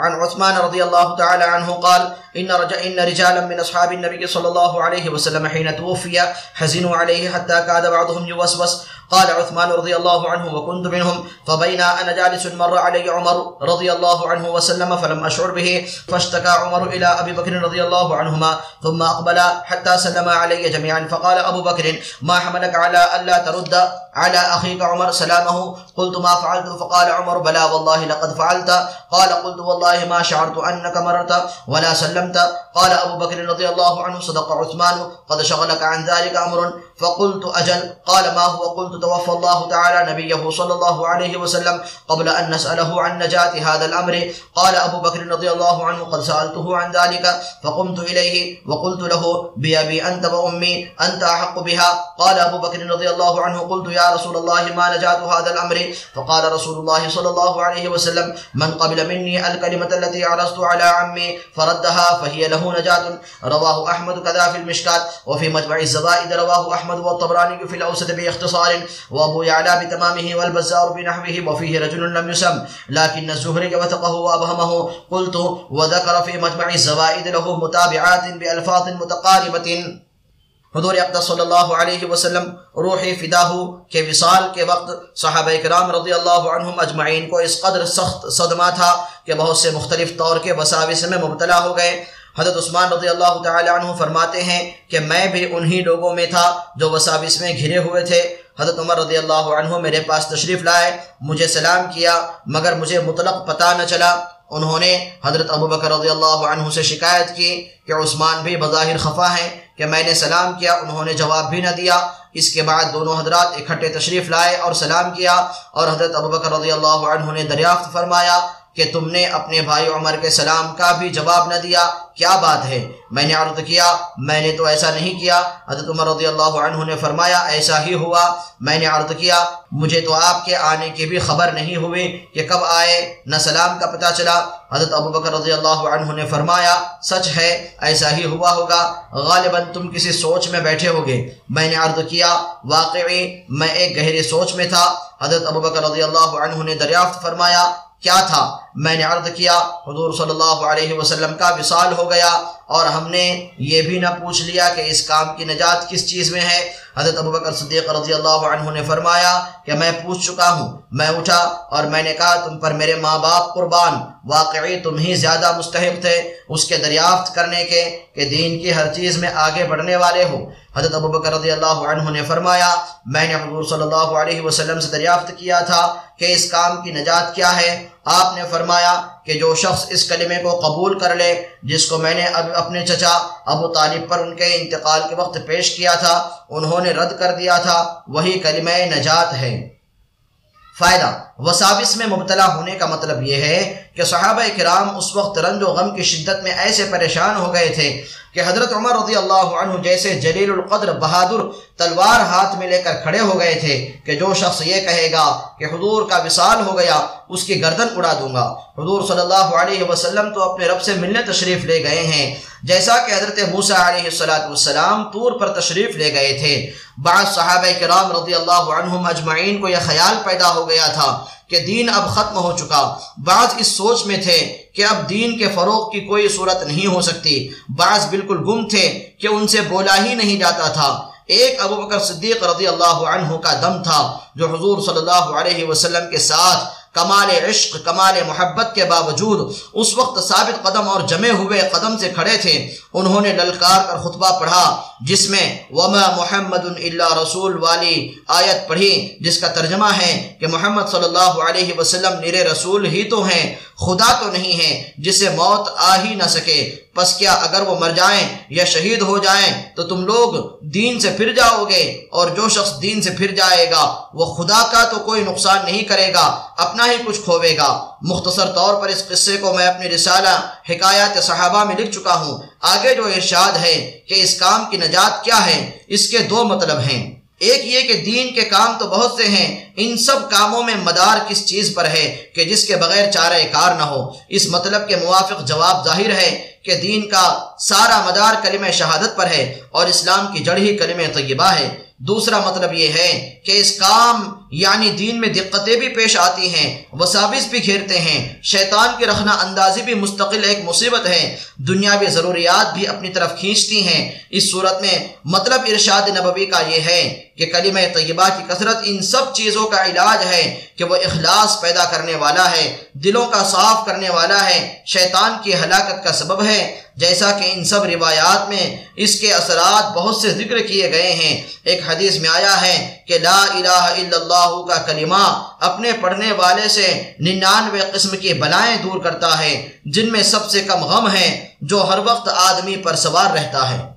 عن عثمان رضي الله تعالى عنه قال إن, رج... إن رجالا من أصحاب النبي صلى الله عليه وسلم حين توفي حزنوا عليه حتى كاد بعضهم يوسوس قال عثمان رضي الله عنه وكنت منهم فبين أنا جالس مر علي عمر رضي الله عنه وسلم فلم أشعر به فاشتكى عمر إلى أبي بكر رضي الله عنهما ثم أقبل حتى سلم علي جميعا فقال أبو بكر ما حملك على ألا ترد على أخيك عمر سلامه؟ قلت ما فعلت. فقال عمر بلا والله لقد فعلت. قال قلت والله ما شعرت أنك مررت ولا سلمت. قال أبو بكر رضي الله عنه صدق عثمان قد شغلك عن ذلك أمر. فقلت أجل. قال ما هو؟ قلت توفى الله تعالى نبيه صلى الله عليه وسلم قبل أن نسأله عن نجاة هذا الأمر. قال أبو بكر رضي الله عنه قد سألته عن ذلك فقمت إليه وقلت له بأبي أنت وأمي أنت أحق بها. قال أبو بكر رضي الله عنه قلت يا رسول الله ما نجاة هذا الأمر؟ فقال رسول الله صلى الله عليه وسلم من قبل مني الكلمة التي عرضت على عمي فردها فهي له نجاة. رواه أحمد كذا في المشكات وفي مجمع الزبائد رواه أحمد احمد والطبراني في الأوسط باختصار، وأبو يعلى بتمامه والبزار بنحوه، وفيه رجل لم يسم، لكن الزهري وثقه وأبهمه، قلت، وذكر في مجمع الزوائد له متابعات بألفاظ متقاربة. حضور اقدس صلی اللہ علیہ وسلم روحی فداہو کے وصال کے وقت، صحابہ کرام رضی اللہ عنہم اجمعین کو اس قدر سخت صدمہ تھا کہ بہت سے مختلف طور کے وساوس میں مبتلا ہو گئے۔ حضرت عثمان رضی اللہ تعالی عنہ فرماتے ہیں کہ میں بھی انہی لوگوں میں تھا جو وساوس میں گھرے ہوئے تھے۔ حضرت عمر رضی اللہ عنہ میرے پاس تشریف لائے، مجھے سلام کیا، مگر مجھے مطلق پتہ نہ چلا۔ انہوں نے حضرت ابو بکر رضی اللہ عنہ سے شکایت کی کہ عثمان بھی بظاہر خفا ہیں کہ میں نے سلام کیا، انہوں نے جواب بھی نہ دیا۔ اس کے بعد دونوں حضرات اکٹھے تشریف لائے اور سلام کیا اور حضرت ابوبکر رضی اللہ عنہ نے دریافت فرمایا۔ کہ تم نے اپنے بھائی عمر کے سلام کا بھی جواب نہ دیا۔ کیا بات ہے؟ میں نے عرض کیا، میں نے تو ایسا نہیں کیا۔ حضرت عمر رضی اللہ عنہ نے فرمایا، ایسا ہی ہوا۔ میں نے عرض کیا، مجھے تو آپ کے آنے کی بھی خبر نہیں ہوئی کہ کب آئے، نہ سلام کا پتہ چلا۔ حضرت ابو بکر رضی اللہ عنہ نے فرمایا، سچ ہے، ایسا ہی ہوا ہوگا۔ غالباً تم کسی سوچ میں بیٹھے ہوگے۔ میں نے عرض کیا، واقعی میں ایک گہری سوچ میں تھا۔ حضرت ابو بکر رضی اللہ عنہ نے دریافت فرمایا کیا تھا؟ میں نے عرض کیا، حضور صلی اللہ علیہ وسلم کا وصال ہو گیا اور ہم نے یہ بھی نہ پوچھ لیا کہ اس کام کی نجات کس چیز میں ہے؟ حضرت ابوبکر صدیق رضی اللہ عنہ نے فرمایا کہ میں پوچھ چکا ہوں، میں اٹھا اور میں نے کہا، تم پر میرے ماں باپ قربان، واقعی تم ہی زیادہ مستحق تھے اس کے دریافت کرنے کے کہ دین کی ہر چیز میں آگے بڑھنے والے ہو۔ حضرت ابوبکر رضی اللہ عنہ نے فرمایا، میں نے حضور صلی اللہ علیہ وسلم سے دریافت کیا تھا کہ اس کام کی نجات کیا ہے آپ نے فرمایا کہ جو شخص اس کلمے کو قبول کر لے، جس کو میں نے اب اپنے چچا ابو طالب پر ان کے انتقال کے وقت پیش کیا تھا، انہوں نے رد کر دیا تھا، وہی کلمہ نجات ہے۔ فائدہ وسابس میں مبتلا ہونے کا مطلب یہ ہے کہ صحابہ کرام اس وقت رنج و غم کی شدت میں ایسے پریشان ہو گئے تھے کہ حضرت عمر رضی اللہ عنہ جیسے جلیل القدر بہادر تلوار ہاتھ میں لے کر کھڑے ہو گئے تھے کہ جو شخص یہ کہے گا کہ حضور کا وصال ہو گیا، اس کی گردن اڑا دوں گا۔ حضور صلی اللہ علیہ وسلم تو اپنے رب سے ملنے تشریف لے گئے ہیں۔ جیسا کہ حضرت موسیٰ علیہ السلام طور پر تشریف لے گئے تھے۔ بعض صحابہ کرام رضی اللہ عنہم اجمعین کو یہ خیال پیدا ہو گیا تھا کہ دین اب ختم ہو چکا۔ بعض اس سوچ میں تھے کہ اب دین کے فروغ کی کوئی صورت نہیں ہو سکتی۔ بعض بالکل گم تھے کہ ان سے بولا ہی نہیں جاتا تھا۔ ایک ابو بکر صدیق رضی اللہ عنہ کا دم تھا جو حضور صلی اللہ علیہ وسلم کے ساتھ کمال عشق، کمال محبت کے باوجود اس وقت ثابت قدم اور جمے ہوئے قدم سے کھڑے تھے۔ انہوں نے للکار کر خطبہ پڑھا، جس میں وما محمد اللہ رسول والی آیت پڑھی، جس کا ترجمہ ہے کہ محمد صلی اللہ علیہ وسلم نیر رسول ہی تو ہیں۔ خدا تو نہیں ہے جسے موت آ ہی نہ سکے۔ پس کیا اگر وہ مر جائیں یا شہید ہو جائیں تو تم لوگ دین سے پھر جاؤ گے اور جو شخص دین سے پھر جائے گا وہ خدا کا تو کوئی نقصان نہیں کرے گا، اپنا ہی کچھ کھوے گا۔ مختصر طور پر اس قصے کو میں اپنی رسالہ حکایات صحابہ میں لکھ چکا ہوں۔ آگے جو ارشاد ہے کہ اس کام کی نجات کیا ہے، اس کے دو مطلب ہیں۔ ایک یہ کہ دین کے کام تو بہت سے ہیں، ان سب کاموں میں مدار کس چیز پر ہے کہ جس کے بغیر چارہ کار نہ ہو؟ اس مطلب کے موافق جواب ظاہر ہے کہ دین کا سارا مدار کلمہ شہادت پر ہے اور اسلام کی جڑ ہی کلمہ طیبہ ہے۔ دوسرا مطلب یہ ہے کہ اس کام یعنی دین میں دقتیں بھی پیش آتی ہیں، وساوس بھی گھیرتے ہیں۔ شیطان کی رکھنا اندازی بھی مستقل ایک مصیبت ہے۔ دنیاوی ضروریات بھی اپنی طرف کھینچتی ہیں۔ اس صورت میں مطلب ارشاد نبوی کا یہ ہے کہ کلمہ طیبہ کی کثرت ان سب چیزوں کا علاج ہے کہ وہ اخلاص پیدا کرنے والا ہے، دلوں کا صاف کرنے والا ہے، شیطان کی ہلاکت کا سبب ہے۔ جیسا کہ ان سب روایات میں اس کے اثرات بہت سے ذکر کیے گئے ہیں۔ ایک حدیث میں آیا ہے کہ لا الہ الا اللہ کا کلمہ اپنے پڑھنے والے سے ننانوے قسم کی بلائیں دور کرتا ہے، جن میں سب سے کم غم ہے جو ہر وقت آدمی پر سوار رہتا ہے۔